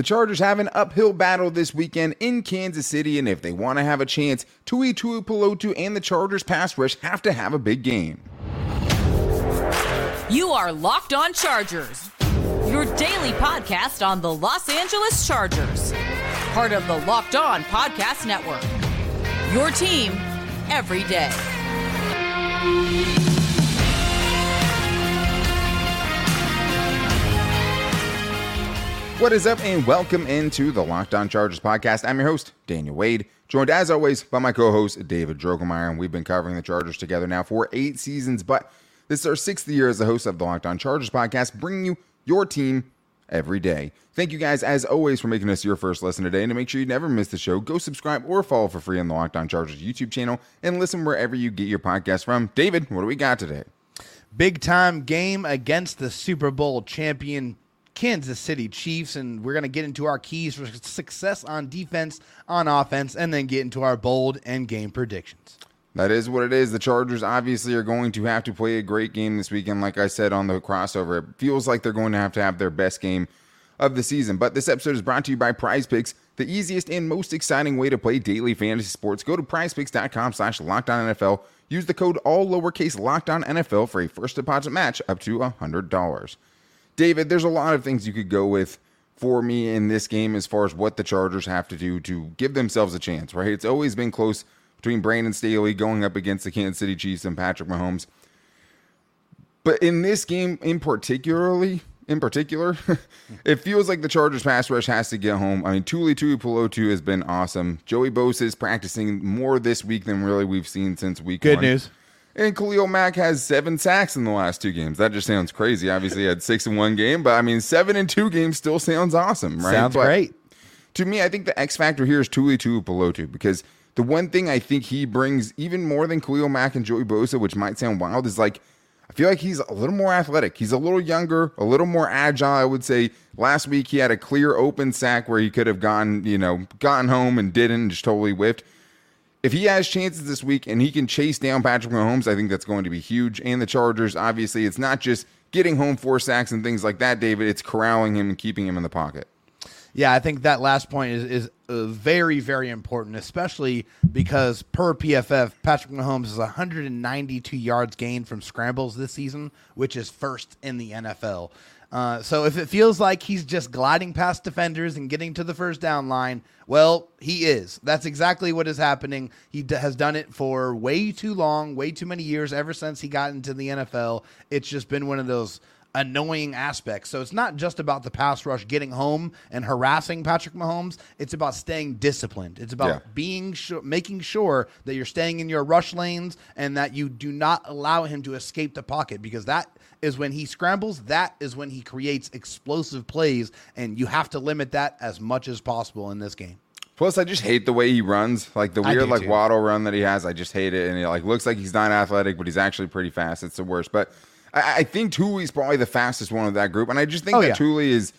The Chargers have an uphill battle this weekend in Kansas City, and if they want to have a chance, Tui Tui Tuipulotu and the Chargers pass rush have to have a big game. You are Locked On Chargers, your daily podcast on the Los Angeles Chargers, part of the Locked On Podcast Network. Your team every day. What is up, and welcome into the Locked On Chargers podcast. I'm your host, Daniel Wade, joined as always by my co host, David Drogemeyer, and we've been covering the Chargers together now for eight seasons, but this is our sixth year as the host of the Locked On Chargers podcast, bringing you your team every day. Thank you guys, as always, for making us your first listen today. And to make sure you never miss the show, go subscribe or follow for free on the Locked On Chargers YouTube channel and listen wherever you get your podcast from. David, what do we got today? Big time game against the Super Bowl champion Kansas City Chiefs, and we're going to get into our keys for success on defense, on offense, and then get into our bold end game predictions. That is what it is. The Chargers obviously are going to have to play a great game this weekend. Like I said on the crossover, it feels like they're going to have to have their best game of the season. But this episode is brought to you by Prize Picks, the easiest and most exciting way to play daily fantasy sports. Go to prizepicks.com slash NFL. Use the code all lowercase lockdown NFL for a first deposit match up to $100. David, there's a lot of things you could go with for me in this game as far as what the Chargers have to do to give themselves a chance, right? It's always been close between Brandon Staley going up against the Kansas City Chiefs and Patrick Mahomes. But in this game in particularly, in particular, it feels like the Chargers pass rush has to get home. I mean, Tuli Tuipulotu has been awesome. Joey Bosa is practicing more this week than really we've seen since week Good one. news. And Khalil Mack has seven sacks in the last two games. That just sounds crazy. Obviously, he had six in one game, but I mean, seven in two games still sounds awesome, right? Sounds But great. To me, I think the X factor here is Tuli Tuipulotu because the one thing I think he brings even more than Khalil Mack and Joey Bosa, which might sound wild, is like I feel like he's a little more athletic. He's a little younger, a little more agile. I would say last week he had a clear open sack where he could have gotten, you know, gotten home and didn't, and just totally whiffed if he has chances this week and he can chase down Patrick Mahomes, I think that's going to be huge. And the Chargers, obviously, it's not just getting home four sacks and things like that, David. It's corralling him and keeping him in the pocket. Yeah, I think that last point is is uh, very very important, especially because per PFF, Patrick Mahomes is 192 yards gained from scrambles this season, which is first in the NFL. Uh, so if it feels like he's just gliding past defenders and getting to the first down line, well, he is. That's exactly what is happening. He d- has done it for way too long, way too many years. Ever since he got into the NFL, it's just been one of those annoying aspects. So it's not just about the pass rush getting home and harassing Patrick Mahomes. It's about staying disciplined. It's about Yeah. being sure, making sure that you're staying in your rush lanes and that you do not allow him to escape the pocket because that is when he scrambles. That is when he creates explosive plays, and you have to limit that as much as possible in this game. Plus, I just hate the way he runs, like the weird like too. waddle run that he has. I just hate it, and it like looks like he's not athletic, but he's actually pretty fast. It's the worst. But I, I think Tuli's probably the fastest one of that group, and I just think Oh, that yeah. Tuli is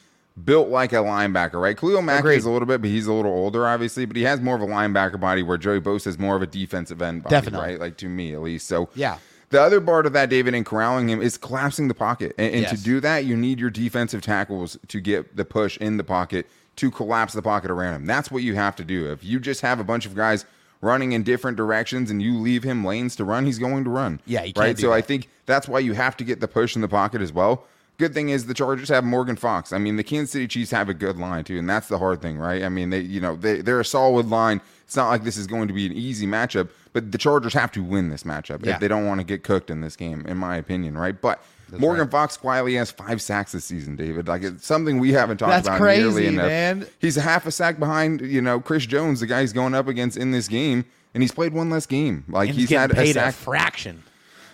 built like a linebacker, right? Khalil Mack Agreed. is a little bit, but he's a little older, obviously. But he has more of a linebacker body, where Joey Bosa is more of a defensive end body, Definitely. right? Like to me, at least. So Yeah. The other part of that, David, in corralling him is collapsing the pocket. And, and to do that, you need your defensive tackles to get the push in the pocket to collapse the pocket around him. That's what you have to do. If you just have a bunch of guys running in different directions and you leave him lanes to run, he's going to run. Yeah, right. do So that. I think that's why you have to get the push in the pocket as well. Good thing is the Chargers have Morgan Fox. I mean, the Kansas City Chiefs have a good line too, and that's the hard thing, right? I mean, they you know they they're a solid line. It's not like this is going to be an easy matchup, but the Chargers have to win this matchup Yeah. if they don't want to get cooked in this game, in my opinion, right? But Morgan Fox quietly has five sacks this season, David. Like it's something we haven't talked That's about crazy, nearly enough. man. He's a half a sack behind, you know, Chris Jones, the guy he's going up against in this game, and he's played one less game. Like And he's, he's, had a paid a, fraction.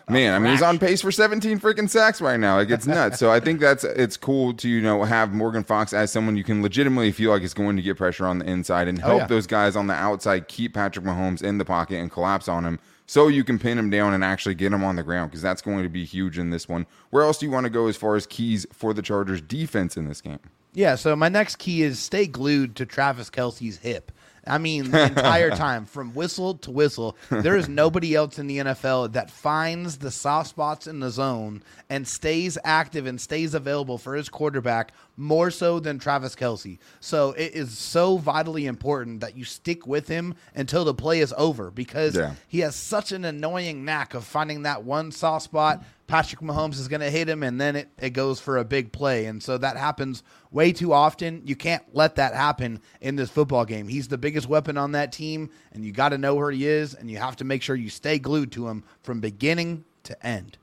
Man, I mean, he's on pace for 17 freaking sacks right now. Like it's nuts. so I think that's it's cool to you know have Morgan Fox as someone you can legitimately feel like is going to get pressure on the inside and oh, help Oh, yeah. those guys on the outside keep Patrick Mahomes in the pocket and collapse on him, so you can pin him down and actually get him on the ground because that's going to be huge in this one. Where else do you want to go as far as keys for the Chargers defense in this game? Yeah, so my next key is stay glued to Travis Kelce's hip. I mean, the entire time from whistle to whistle, there is nobody else in the NFL that finds the soft spots in the zone and stays active and stays available for his quarterback more so than Travis Kelce. So it is so vitally important that you stick with him until the play is over because Yeah. he has such an annoying knack of finding that one soft spot. Patrick Mahomes is going to hit him, and then it, it goes for a big play. And so that happens way too often. You can't let that happen in this football game. He's the biggest weapon on that team, and you got to know where he is, and you have to make sure you stay glued to him from beginning to end.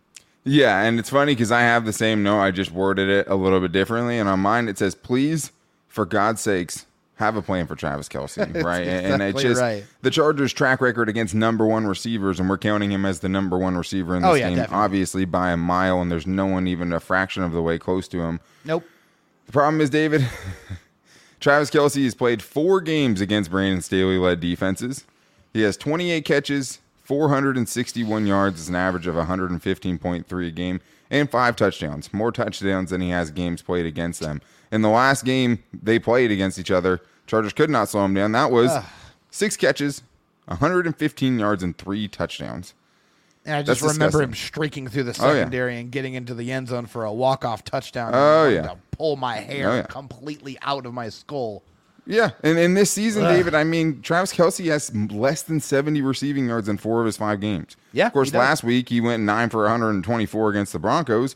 Yeah, and it's funny because I have the same note. I just worded it a little bit differently, and on mine it says, "Please, for God's sakes, have a plan for Travis Kelce." Right, and, and it's just right. the Chargers' track record against number one receivers, and we're counting him as the number one receiver in oh, this Oh, yeah, game, definitely. obviously by a mile, and there's no one even a fraction of the way close to him. Nope. The problem is, David, Travis Kelce has played four games against Brandon Staley led defenses. He has 28 catches, 461 yards, is an average of 115.3 a game, and five touchdowns. More touchdowns than he has games played against them. In the last game they played against each other, Chargers could not slow him down. That was six catches, 115 yards, and three touchdowns. And I just That's remember disgusting. him streaking through the Oh, yeah. secondary and getting into the end zone for a walk-off touchdown. Oh, yeah. to pull my hair Oh, yeah. completely out of my skull. Yeah, and in this season, David, I mean, Travis Kelce has less than 70 receiving yards in four of his five games. Yeah, Of course, last week he went nine for 124 against the Broncos,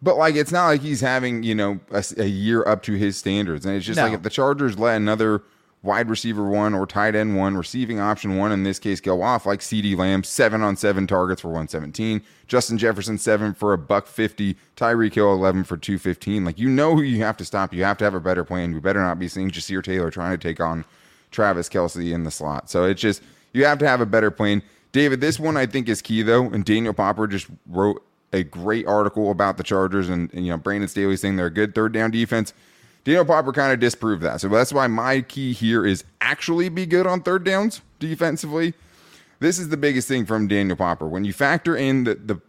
but like it's not like he's having, you know, a year up to his standards. And it's just No. like if the Chargers let another wide receiver one or tight end one, receiving option one in this case go off, like CeeDee Lamb, seven on seven targets for 117, Justin Jefferson, seven for a buck 50, Tyreek Hill, 11 for 215. Like, you know who you have to stop. You have to have a better plan. You better not be seeing Ja'Sir Taylor trying to take on Travis Kelce in the slot. So it's just, you have to have a better plan. David, this one I think is key though, and Daniel Popper just wrote a great article about the Chargers and, and you know Brandon Staley saying they're a good third down defense. Daniel Popper kind of disproved that. So that's why my key here is actually be good on third downs defensively. This is the biggest thing from Daniel Popper. When you factor in the, the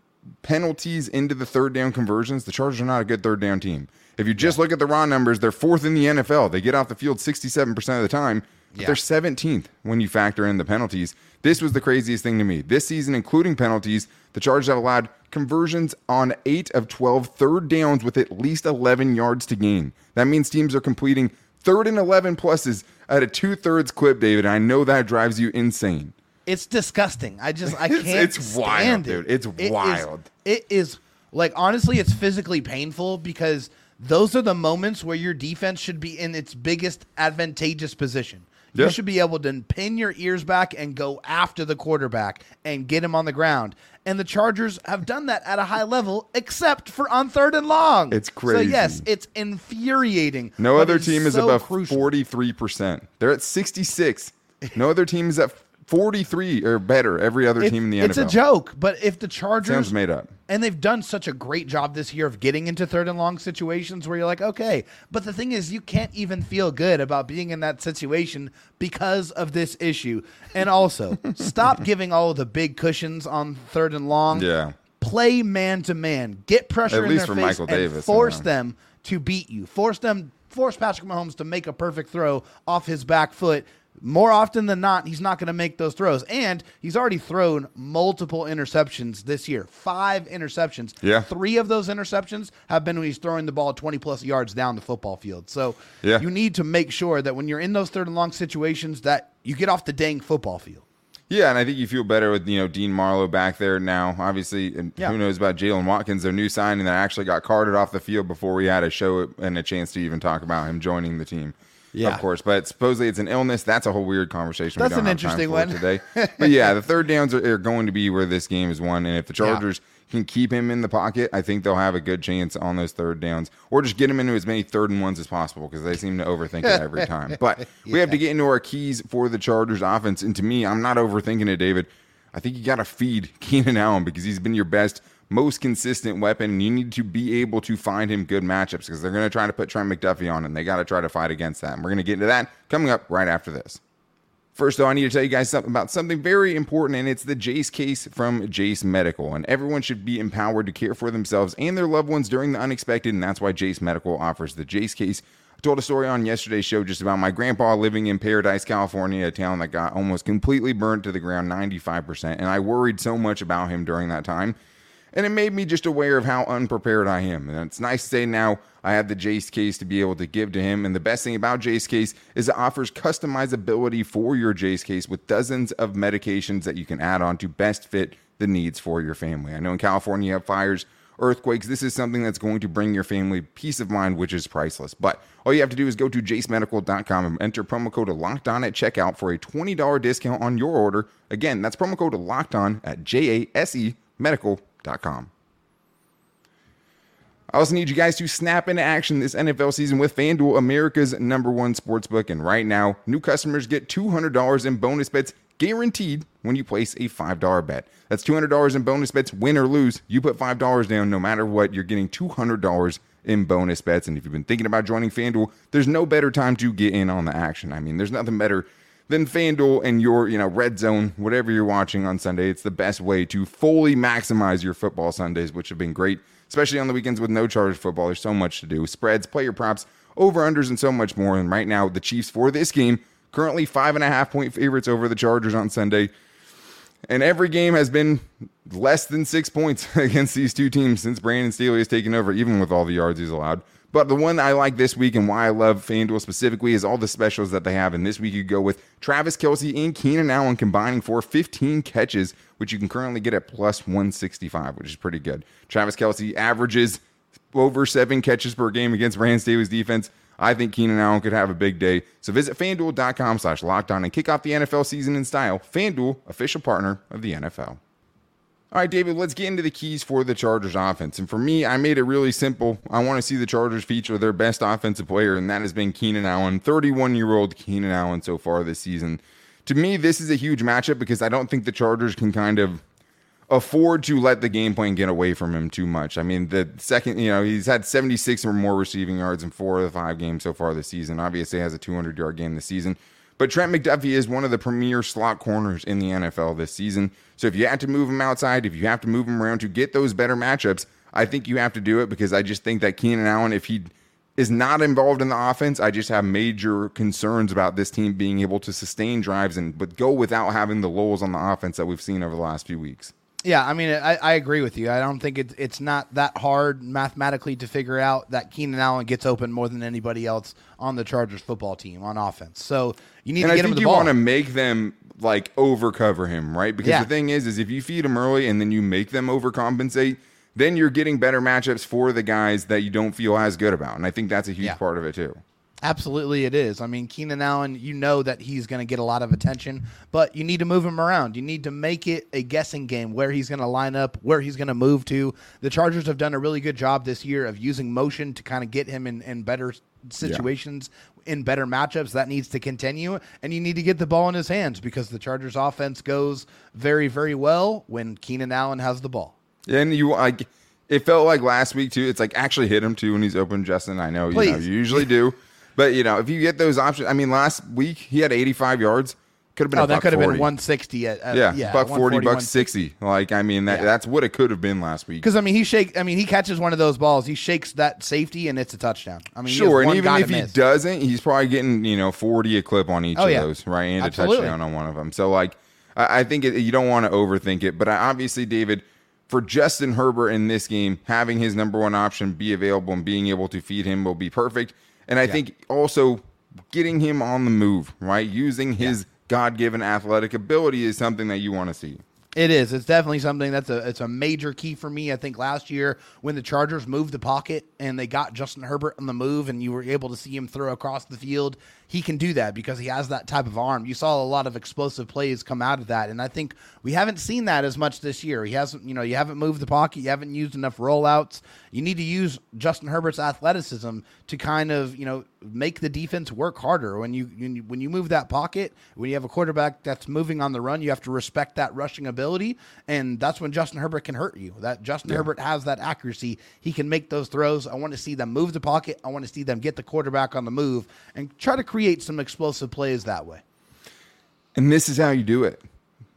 penalties into the third down conversions, the Chargers are not a good third down team. If you just look at the raw numbers, they're fourth in the NFL. They get off the field 67% of the time, but Yeah. they're 17th when you factor in the penalties. This was the craziest thing to me. This season, including penalties, the Chargers have allowed conversions on 8 of 12 third downs with at least 11 yards to gain. That means teams are completing third and 11 pluses at a two thirds clip, David. I know that drives you insane. It's disgusting. I just I can't. it's wild, stand it. dude. It's It is- wild. it is like honestly, it's physically painful because those are the moments where your defense should be in its biggest advantageous position. Yeah. You should be able to pin your ears back and go after the quarterback and get him on the ground. And the Chargers have done that at a high level, except for on third and long. It's crazy. So yes, it's infuriating. No other team is so above 43%. They're at 66. No other team is at 43 or better. Every other It- team in the NFL. it's a joke, but if the Chargers Sounds made up. and they've done such a great job this year of getting into third and long situations where you're like, okay, but the thing is, you can't even feel good about being in that situation because of this issue. And also, stop giving all the big cushions on third and long. Yeah. Play man to man. Get pressure At in least their for face Michael and Davis, force them to beat you. Force them. Force Patrick Mahomes to make a perfect throw off his back foot. More often than not, he's not going to make those throws. And he's already thrown multiple interceptions this year. Five interceptions. Yeah. Three of those interceptions have been when he's throwing the ball 20 plus yards down the football field. So Yeah. you need to make sure that when you're in those third and long situations that you get off the dang football field. Yeah, and I think you feel better with you know Dean Marlowe back there now. Obviously, and Yeah. who knows about Jalen Watkins, their new signing that actually got carted off the field before we had a show and a chance to even talk about him joining the team. Yeah. of course. But supposedly it's an illness. That's a whole weird conversation. That's an interesting one. today. But yeah, the third downs are, are going to be where this game is won, and if the Chargers can keep him in the pocket, I think they'll have a good chance on those third downs, or just get him into as many third and ones as possible because they seem to overthink it every time. But we have to get into our keys for the Chargers offense, and to me, I'm not overthinking it, David. I think you got to feed Keenan Allen because he's been your best, most consistent weapon, you need to be able to find him good matchups because they're going to try to put Trent McDuffie on, and they got to try to fight against that. And we're going to get into that coming up right after this. First, though, I need to tell you guys something about something very important, and it's the Jase case from Jase Medical. And everyone should be empowered to care for themselves and their loved ones during the unexpected, and that's why Jase Medical offers the Jase case, I told a story on yesterday's show just about my grandpa living in Paradise, California, a town that got almost completely burnt to the ground, 95%. And I worried so much about him during that time. And it made me just aware of how unprepared I am. And it's nice to say now I have the Jase case to be able to give to him. And the best thing about Jase case is it offers customizability for your Jase case with dozens of medications that you can add on to best fit the needs for your family. I know in California you have fires, earthquakes. This is something that's going to bring your family peace of mind, which is priceless. But all you have to do is go to jasemedical.com and enter promo code locked on at checkout for a $20 discount on your order. Again, that's promo code locked on at J A S E medical.com. I also need you guys to snap into action this NFL season with FanDuel, America's number one sportsbook. And right now, new customers get $200 in bonus bets guaranteed when you place a $5 bet. That's $200 in bonus bets, win or lose. You put $5 down, no matter what, you're getting $200 in bonus bets. And if you've been thinking about joining FanDuel, there's no better time to get in on the action. I mean, there's nothing better than FanDuel and your, you know, red zone, whatever you're watching on Sunday. It's the best way to fully maximize your football Sundays, which have been great, especially on the weekends with no charge football. There's so much to do. Spreads, player props, over unders, and so much more. And right now, the Chiefs for this game, currently five and a half point favorites over the Chargers on Sunday. And every game has been less than six points against these two teams since Brandon Staley has taken over, even with all the yards he's allowed. But the one I like this week and why I love FanDuel specifically is all the specials that they have. And this week you go with Travis Kelce and Keenan Allen combining for 15 catches, which you can currently get at plus 165, which is pretty good. Travis Kelce averages over seven catches per game against Brandon Staley's defense. I think Keenan Allen could have a big day. So visit fanduel.com slash locked on and kick off the NFL season in style. FanDuel, official partner of the NFL. All right, David, let's get into the keys for the Chargers offense. And for me, I made it really simple. I want to see the Chargers feature their best offensive player, and that has been Keenan Allen, 31 year old Keenan Allen so far this season. To me, this is a huge matchup because I don't think the Chargers can kind of afford to let the game plan get away from him too much. I mean, the second, you know, he's had 76 or more receiving yards in four of the five games so far this season. Obviously, has a 200 yard game this season. But Trent McDuffie is one of the premier slot corners in the NFL this season. So if you have to move him outside, if you have to move him around to get those better matchups, I think you have to do it because I just think that Keenan Allen, if he is not involved in the offense, I just have major concerns about this team being able to sustain drives and but go without having the lulls on the offense that we've seen over the last few weeks. Yeah, I mean, I, I agree with you. I don't think it's it's not that hard mathematically to figure out that Keenan Allen gets open more than anybody else on the Chargers football team on offense. So you need and to I get him think the you ball. want to make them like overcover him, right? Because Yeah. the thing is, is if you feed him early and then you make them overcompensate, then you're getting better matchups for the guys that you don't feel as good about. And I think that's a huge Yeah. part of it too. Absolutely, it is. I mean, Keenan Allen, you know that he's going to get a lot of attention, but you need to move him around. You need to make it a guessing game where he's going to line up, where he's going to move to. The Chargers have done a really good job this year of using motion to kind of get him in, in better situations, in better matchups. That needs to continue, and you need to get the ball in his hands because the Chargers offense goes very, very well when Keenan Allen has the ball. And you like it felt like last week too. It's like actually hit him too when he's open, Justin. I know you know you usually do. But you know, if you get those options, I mean, last week he had 85 yards. Could have been Oh, a that could have been 160 at, at Yeah, yeah, buck 40, buck 60. Like I mean, that Yeah. that's what it could have been last week. Because I mean, he shake. I mean, he catches one of those balls. He shakes that safety, and it's a touchdown. I mean, Sure, and even if he miss. doesn't, he's probably getting you know forty a clip on each Oh, of yeah. those, right, and Absolutely. a touchdown on one of them. So like, I, I think it, you don't want to overthink it, but I, obviously, David, for Justin Herbert in this game, having his number one option be available and being able to feed him will be perfect. And I think also getting him on the move, right, using his God-given athletic ability is something that you want to see. It is. It's definitely something that's a it's a major key for me. I think last year when the Chargers moved the pocket and they got Justin Herbert on the move and you were able to see him throw across the field, he can do that because he has that type of arm. You saw a lot of explosive plays come out of that, and I think we haven't seen that as much this year. He hasn't, you know, you haven't moved the pocket, you haven't used enough rollouts. You need to use Justin Herbert's athleticism to kind of, you know, make the defense work harder. When you when you, move that pocket, when you have a quarterback that's moving on the run, you have to respect that rushing ability, and that's when Justin Herbert can hurt you. That Justin Herbert has that accuracy; he can make those throws. I want to see them move the pocket. I want to see them get the quarterback on the move and try to create some explosive plays that way. And this is how you do it.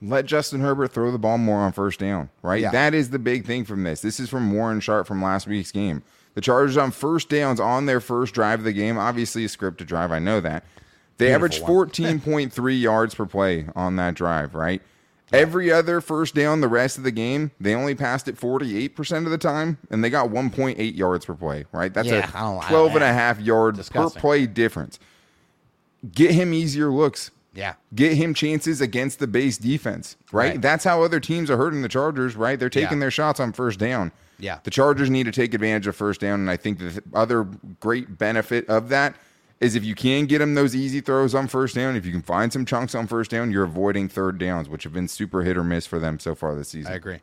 Let Justin Herbert throw the ball more on first down, right? Yeah. That is the big thing from this. This is from Warren Sharp from last week's game. The Chargers on first downs on their first drive of the game, obviously a scripted drive, I know that. They averaged 14.3 yards per play on that drive, right? Every other first down the rest of the game, they only passed it 48% of the time, and they got 1.8 yards per play, right? That's Yeah, a I- 12 and a half yard Disgusting. per play difference. Get him easier looks. Yeah. Get him chances against the base defense, right? Right. That's how other teams are hurting the Chargers, right? They're taking Yeah. their shots on first down. Yeah. The Chargers need to take advantage of first down, and I think the other great benefit of that is if you can get them those easy throws on first down, if you can find some chunks on first down, you're avoiding third downs, which have been super hit or miss for them so far this season. I agree.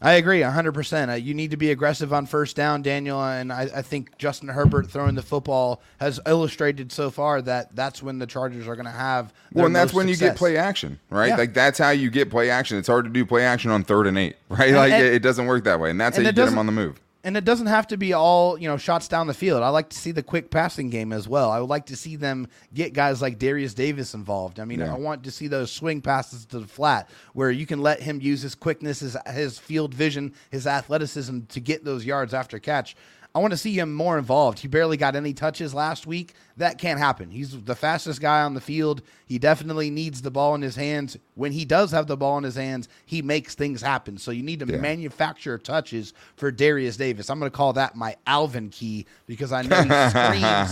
I agree 100%. Uh, you need to be aggressive on first down, Daniel. And I, I think Justin Herbert throwing the football has illustrated so far that that's when the Chargers are going to have. Well, and that's when you get play action, right? Yeah. Like that's how you get play action. It's hard to do play action on third and eight, right? like and- it, it doesn't work that way, and that's and how you get them on the move. And it doesn't have to be all, you know, shots down the field. I like to see the quick passing game as well. I would like to see them get guys like Derius Davis involved. I mean, Yeah. I want to see those swing passes to the flat where you can let him use his quickness, his, his field vision, his athleticism to get those yards after catch. I want to see him more involved. He barely got any touches last week. That can't happen. He's the fastest guy on the field. He definitely needs the ball in his hands. When he does have the ball in his hands, he makes things happen. So you need to Yeah. manufacture touches for Derius Davis. I'm going to call that my Alvin key because I know he screams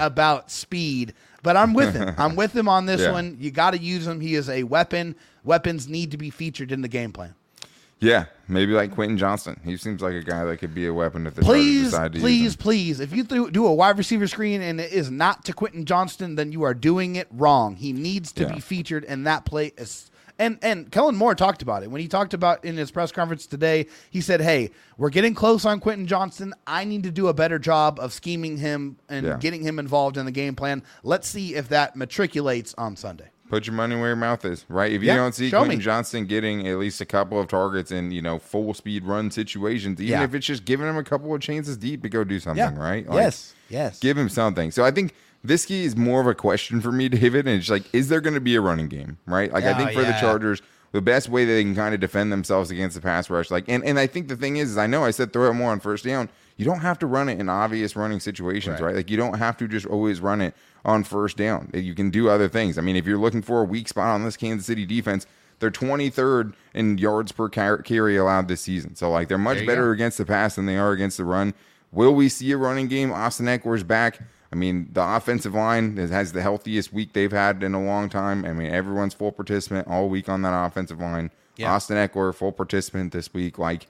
about speed. But I'm with him. I'm with him on this Yeah. one. You got to use him. He is a weapon. Weapons need to be featured in the game plan. Yeah, maybe like Quentin Johnston. He seems like a guy that could be a weapon if the Chargers Please, decide to use please, please. If you th- do a wide receiver screen and it is not to Quentin Johnston, then you are doing it wrong. He needs to Yeah. be featured in that play. And and Kellen Moore talked about it when he talked about in his press conference today. He said, "Hey, we're getting close on Quentin Johnston. I need to do a better job of scheming him and Yeah. getting him involved in the game plan. Let's see if that matriculates on Sunday." Put your money where your mouth is, right? If you Yeah, don't see Quentin me. Johnston getting at least a couple of targets in, you know, full speed run situations, even Yeah. if it's just giving him a couple of chances deep to go do something, right? yes. Yes. Give him something. So I think this key is more of a question for me, David. And it's like, is there going to be a running game, right? Like, I Oh, think for the. Chargers, the best way they can kind of defend themselves against the pass rush, like, and, and I think the thing is, is I know I said throw it more on first down. You don't have to run it in obvious running situations, Right. right? Like, you don't have to just always run it on first down. You can do other things. I mean, if you're looking for a weak spot on this Kansas City defense, they're 23rd in yards per carry allowed this season. So, like, they're much better go. against the pass than they are against the run. Will we see a running game? Austin Ekeler's back. I mean, the offensive line has- the healthiest week they've had in a long time. I mean, everyone's full participant all week on that offensive line. Yeah. Austin Ekeler, full participant this week. Like,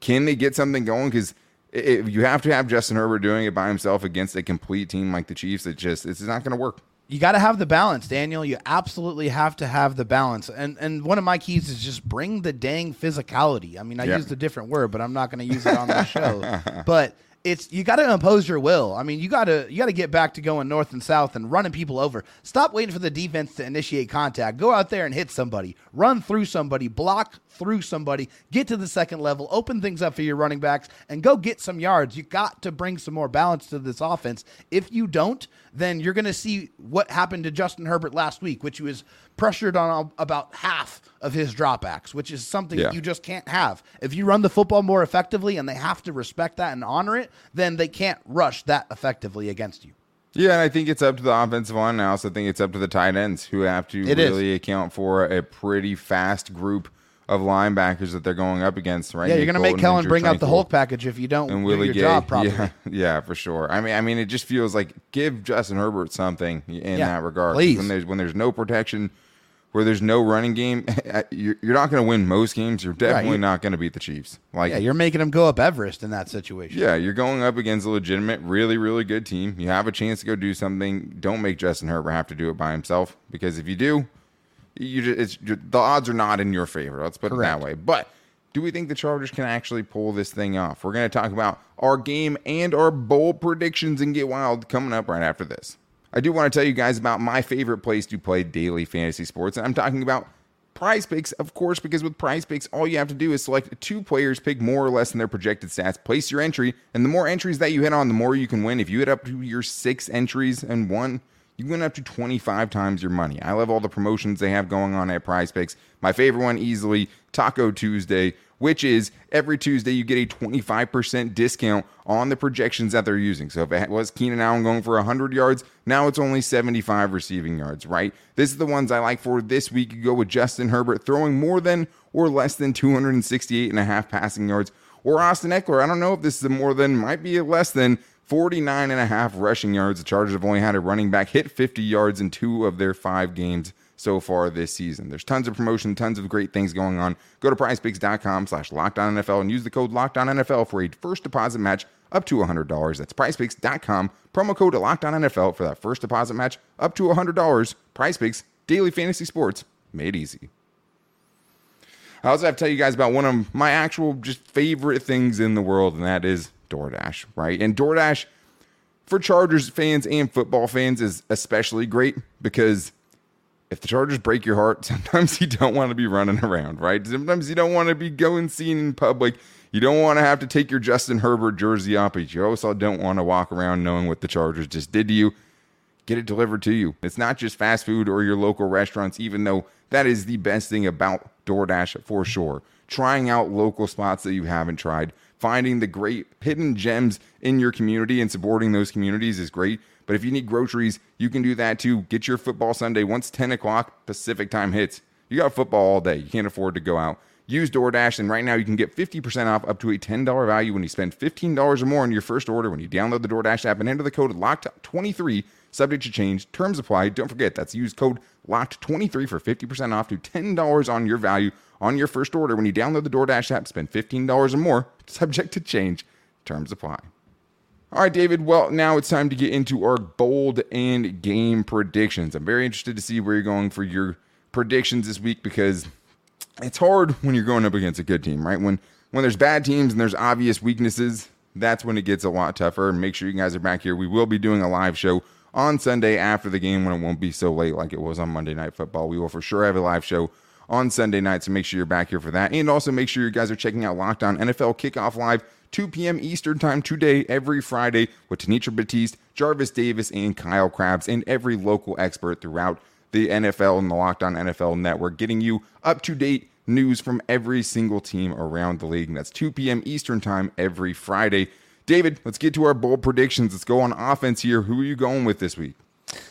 can they get something going? Because you have to have Justin Herbert doing it by himself against a complete team like the Chiefs. It just it's not going to work. you got to have the balance, Daniel. You absolutely have to have the balance. And and one of my keys is just bring the dang physicality. I mean, I Yeah. used a different word, but I'm not going to use it on the show. But it's you got to impose your will. I mean, you got to you got to get back to going north and south and running people over. Stop waiting for the defense to initiate contact. Go out there and hit somebody. Run through somebody. Block through somebody. Get to the second level. Open things up for your running backs and go get some yards. You got to bring some more balance to this offense. If you don't, then you're going to see what happened to Justin Herbert last week, which was pressured on about half of his dropbacks, which is something Yeah. you just can't have. If you run the football more effectively and they have to respect that and honor it, then they can't rush that effectively against you. Yeah, and I think it's up to the offensive line. I also think it's up to the tight ends who have to It is. really account for a pretty fast group of linebackers that they're going up against. Right? Yeah, you're going to make Kellen bring out the. Hulk package if you don't and do Willie your Gay. job properly. Yeah, yeah, for sure. I mean, I mean, it just feels like give Justin Herbert something in Yeah, that regard. please. When there's when there's no protection, where there's no running game, you're, you're not going to win most games. You're definitely you- not going to beat the Chiefs. Like, Yeah, you're making them go up Everest in that situation. yeah, you're going up against a legitimate, really, really good team. You have a chance to go do something. Don't make Justin Herbert have to do it by himself because if you do, you just, it's the odds are not in your favor. Let's put Correct. it that way. But do we think the Chargers can actually pull this thing off? We're going to talk about our game and our bold predictions and get wild coming up right after this. I do want to tell you guys about my favorite place to play daily fantasy sports, and I'm talking about Prize Picks, of course, because with Prize Picks, all you have to do is select two players, pick more or less than their projected stats, place your entry, and the more entries that you hit on, the more you can win. If you hit up to your six entries and one, you win up to 25 times your money. I love all the promotions they have going on at Prize Picks. My favorite one, easily, Taco Tuesday, which is every Tuesday you get a 25% discount on the projections that they're using. So if it was Keenan Allen going for 100 yards, now it's only 75 receiving yards, right? This is the ones I like for this week. You go with Justin Herbert throwing more than or less than 268 and a half passing yards, or Austin Ekeler. I don't know if this is a more than, might be a less than 49 and a half rushing yards. The Chargers have only had a running back hit 50 yards in two of their five games so far this season. There's tons of promotion, tons of great things going on. Go to prizepicks.com slash NFL and use the code NFL for a first deposit match up to $100. That's prizepicks.com, promo code NFL for that first deposit match up to $100. PrizePicks, daily fantasy sports, made easy. I also have to tell you guys about one of my actual just favorite things in the world, and that is DoorDash, right? And DoorDash for Chargers fans and football fans is especially great because if the Chargers break your heart, sometimes you don't want to be running around, right? Sometimes you don't want to be going seen in public. You don't want to have to take your Justin Herbert jersey off, but you also don't want to walk around knowing what the Chargers just did to you. Get it delivered to you. It's not just fast food or your local restaurants, even though that is the best thing about DoorDash for sure. Trying out local spots that you haven't tried, finding the great hidden gems in your community and supporting those communities is great. But if you need groceries, you can do that too. Get your football Sunday once 10 o'clock Pacific time hits. You got football all day. You can't afford to go out. Use DoorDash, and right now you can get 50% off up to a $10 value when you spend $15 or more on your first order when you download the DoorDash app and enter the code LOCKED23, subject to change. Terms apply. Don't forget, that's use code LOCKED23 for 50% off to $10 on your value on your first order when you download the DoorDash app. Spend $15 or more, subject to change. Terms apply. All right, David. Well, now it's time to get into our bold and game predictions. I'm very interested to see where you're going for your predictions this week because it's hard when you're going up against a good team, right? When when there's bad teams and there's obvious weaknesses, that's when it gets a lot tougher. Make sure you guys are back here. We will be doing a live show on Sunday after the game when it won't be so late like it was on Monday Night Football. We will for sure have a live show on Sunday night, so make sure you're back here for that. And also make sure you guys are checking out Locked On NFL Kickoff Live 2 p.m. Eastern Time today, every Friday, with Tanitra Batiste, Jarvis Davis, and Kyle Crabbs, and every local expert throughout the NFL and the Locked On NFL network, getting you up to date news from every single team around the league. And that's 2 p.m. Eastern Time every Friday. David, let's get to our bold predictions. Let's go on offense here. Who are you going with this week?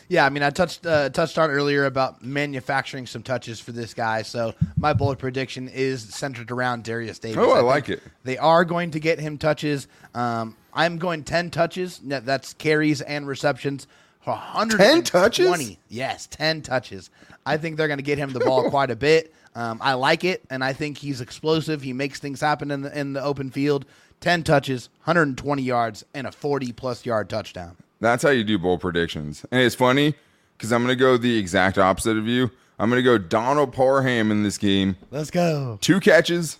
Yeah, I mean, I touched uh, touched on earlier about manufacturing some touches for this guy. So my bold prediction is centered around Derius Davis. Oh, I, I like it. They are going to get him touches. Um, I'm going ten touches. That's carries and receptions. 110 touches? Yes, 10 touches. I think they're going to get him the ball quite a bit. Um, I like it, and I think he's explosive. He makes things happen in the, in the open field. 10 touches, 120 yards, and a 40 plus yard touchdown. That's how you do bold predictions. And it's funny because I'm going to go the exact opposite of you. I'm going to go Donald Parham in this game. Let's go. Two catches,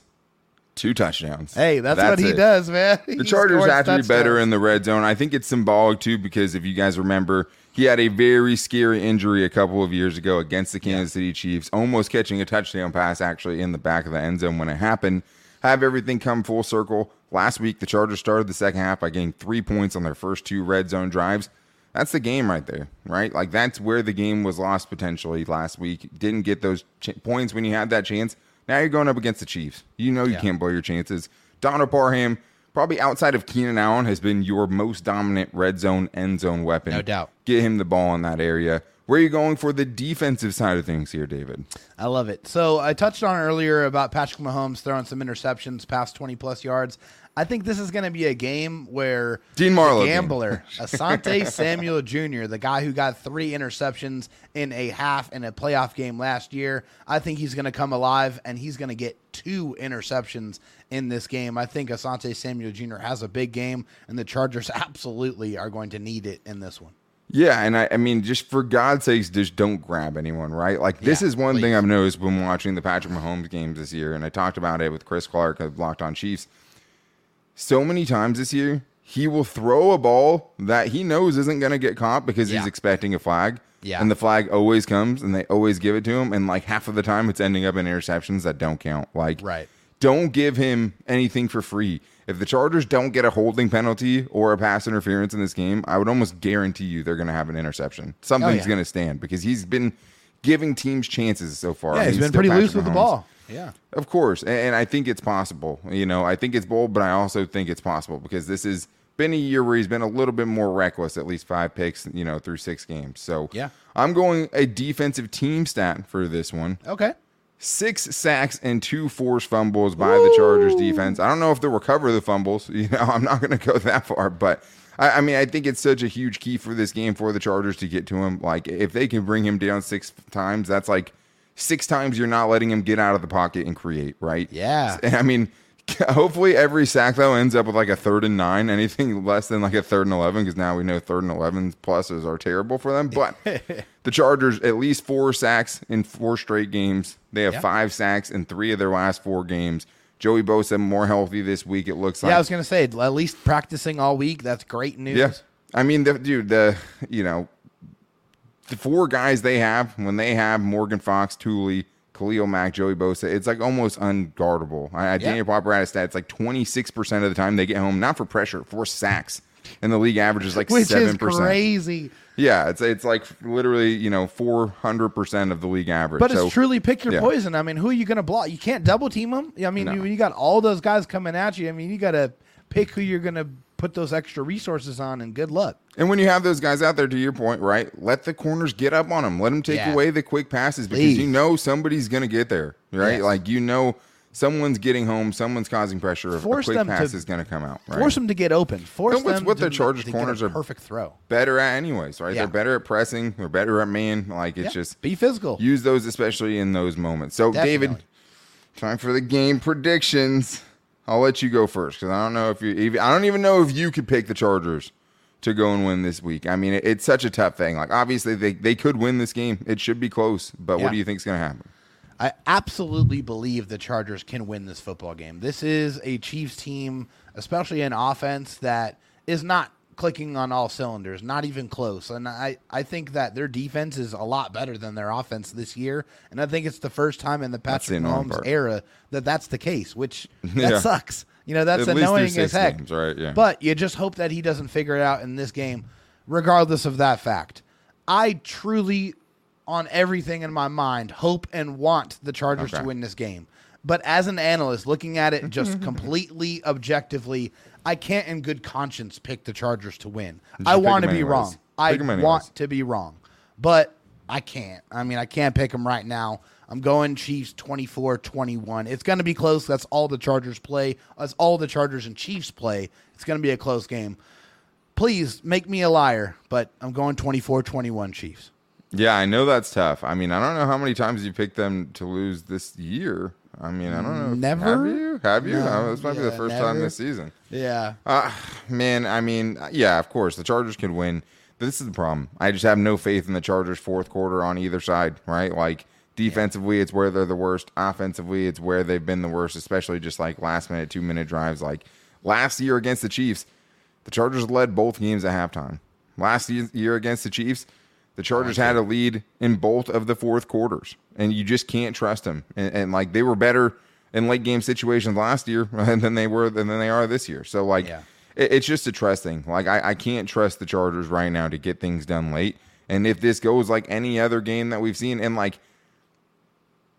two touchdowns. Hey, that's, that's what he it. does, man. The he Chargers have to be better in the red zone. I think it's symbolic too because if you guys remember, he had a very scary injury a couple of years ago against the Kansas yeah. City Chiefs, almost catching a touchdown pass actually in the back of the end zone when it happened. Have everything come full circle. Last week, the Chargers started the second half by getting three points on their first two red zone drives. That's the game right there, right? Like that's where the game was lost potentially last week. Didn't get those ch- points when you had that chance. Now you're going up against the Chiefs. You know you yeah. can't blow your chances. Donald Parham, probably outside of Keenan Allen, has been your most dominant red zone end zone weapon. No doubt. Get him the ball in that area. Where are you going for the defensive side of things here, David? I love it. So I touched on earlier about Patrick Mahomes throwing some interceptions past 20 plus yards. I think this is going to be a game where Dean Marlowe, gambler, Asante Samuel Jr., the guy who got three interceptions in a half in a playoff game last year, I think he's going to come alive and he's going to get two interceptions in this game. I think Asante Samuel Jr. has a big game, and the Chargers absolutely are going to need it in this one. Yeah, and I, I mean, just for God's sakes, just don't grab anyone, right? Like this yeah, is one please. thing I've noticed when watching the Patrick Mahomes games this year, and I talked about it with Chris Clark of Locked On Chiefs so many times this year, he will throw a ball that he knows isn't going to get caught because yeah. he's expecting a flag. Yeah. And the flag always comes and they always give it to him. And like half of the time, it's ending up in interceptions that don't count. Like, right. don't give him anything for free. If the Chargers don't get a holding penalty or a pass interference in this game, I would almost guarantee you they're going to have an interception. Something's oh, yeah. going to stand because he's been giving teams chances so far. Yeah, he's, he's been pretty loose with the ball. Yeah. Of course, and, and I think it's possible. You know, I think it's bold, but I also think it's possible because this has been a year where he's been a little bit more reckless. At least five picks, you know, through six games. So Yeah. I'm going a defensive team stat for this one. Okay. Six sacks and two forced fumbles by the Chargers defense. I don't know if they'll recover the fumbles. You know, I'm not going to go that far, but I mean, I think it's such a huge key for this game for the Chargers to get to him. Like, if they can bring him down six times, that's like six times you're not letting him get out of the pocket and create, right? Yeah. I mean, hopefully every sack though ends up with like a third and nine. Anything less than like a third and eleven, because now we know third and eleven pluses are terrible for them. But the Chargers at least four sacks in four straight games. They have Yeah. five sacks in three of their last four games. Joey Bosa more healthy this week. It looks like. Yeah, I was gonna say at least practicing all week. That's great news. Yeah. I mean, the, dude, the you know, the four guys they have when they have Morgan Fox, Tuli, Khalil Mack, Joey Bosa, it's like almost unguardable. I, Daniel Popper had a stat. It's like twenty six percent of the time they get home, not for pressure, for sacks, and the league average is like Which seven is percent. crazy. Yeah, it's it's like literally you know four hundred percent of the league average. But So- it's truly pick your yeah. poison. I mean, who are you going to block? You can't double team them. I mean, No. you, you got all those guys coming at you. I mean, you got to pick who you're going to put those extra resources on, and good luck. And when you have those guys out there, to your point, right? Let the corners get up on them. Let them take Yeah. away the quick passes because Please. you know somebody's going to get there, right? Yes. Like you know someone's getting home, someone's causing pressure. Force a quick them pass to- is going to come out. Right? Force them to get open. Force And what's- them what to, the Chargers to get a corners are- perfect throw. better at anyways, right? Yeah. They're better at pressing. They're better at man. Like it's Yeah. just be physical. use those especially in those moments. So David, time for the game predictions. I'll let you go first because I don't know if you. Even, I don't even know if you could pick the Chargers to go and win this week. I mean, it, it's such a tough thing. Like obviously they they could win this game. It should be close. But Yeah. what do you think is going to happen? I absolutely believe the Chargers can win this football game. This is a Chiefs team, especially an offense that is not clicking on all cylinders, not even close. And I, I think that their defense is a lot better than their offense this year. And I think it's the first time in the Patrick Mahomes part. era that that's the case, which that Yeah. sucks. You know, that's At annoying as heck. games, right? Yeah. But you just hope that he doesn't figure it out in this game, regardless of that fact. I truly, on everything in my mind, hope and want the Chargers Okay. to win this game. But as an analyst, looking at it just completely objectively, I can't in good conscience pick the Chargers to win. I want to be anyways. wrong. I Pick anyways. want to be wrong. But I can't. I mean, I can't pick them right now. I'm going Chiefs 24 21. It's going to be close. That's all the Chargers play. That's all the Chargers and Chiefs play. It's going to be a close game. Please make me a liar, but I'm going 24 21 Chiefs. Yeah, I know that's tough. I mean, I don't know how many times you picked them to lose this year. I mean, I don't know. Never? Have you? Have you? No. Uh, this might be the Yeah, first time this season. Yeah. Uh, man, I mean, yeah, of course, the Chargers could win. This is the problem. I just have no faith in the Chargers' fourth quarter on either side, right? Like, defensively, it's where they're the worst. Offensively, it's where they've been the worst, especially just like last minute, two minute drives. Like, last year against the Chiefs, the Chargers led both games at halftime. Last year against the Chiefs, the Chargers had a lead in both of the fourth quarters, and you just can't trust them. And, and like, they were better in late game situations last year than they were than they are this year. So, like, Yeah. it- it's just a trust thing. Like I, I can't trust the Chargers right now to get things done late. And if this goes like any other game that we've seen, and like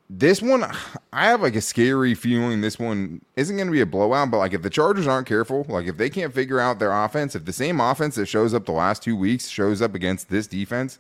this one, I have like a scary feeling this one isn't going to be a blowout. But like if the Chargers aren't careful, like if they can't figure out their offense, if the same offense that shows up the last two weeks shows up against this defense,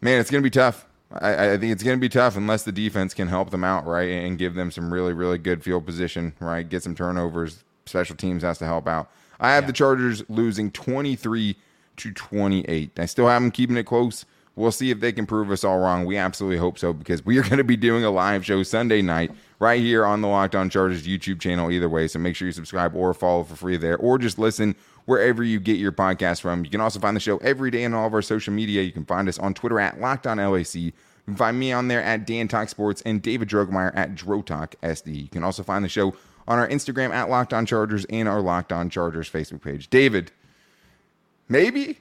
man, it's going to be tough. I, I think it's going to be tough unless the defense can help them out, right, and give them some really, really good field position, right, get some turnovers. Special teams has to help out. I have the Chargers losing twenty three to twenty eight. I still have them keeping it close. We'll see if they can prove us all wrong. We absolutely hope so because we are going to be doing a live show Sunday night right here on the Locked On Chargers YouTube channel. Either way, so make sure you subscribe or follow for free there, or just listen wherever you get your podcast from. You can also find the show every day on all of our social media. You can find us on Twitter at Locked On LAC. You can find me on there at Dan Talk Sports and David Drogemeyer at Drotalk SD. You can also find the show on our Instagram at Locked On Chargers and our Locked On Chargers Facebook page. David, maybe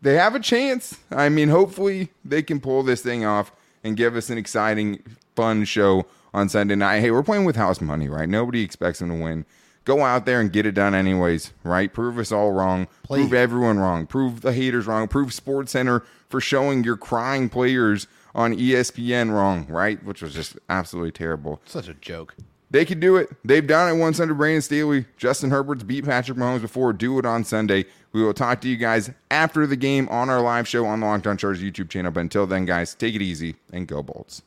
they have a chance. I mean, hopefully they can pull this thing off and give us an exciting, fun show on Sunday night. Hey, we're playing with house money, right? Nobody expects them to win. Go out there and get it done anyways, right? Prove us all wrong. Prove everyone wrong. Prove the haters wrong. Prove Sports Center for showing your crying players on ESPN wrong, right? Which was just absolutely terrible. Such a joke. They could do it. They've done it once under Brandon Staley. Justin Herbert's beat Patrick Mahomes before. Do it on Sunday. We will talk to you guys after the game on our live show on the Locked On Chargers YouTube channel. But until then, guys, take it easy and go Bolts.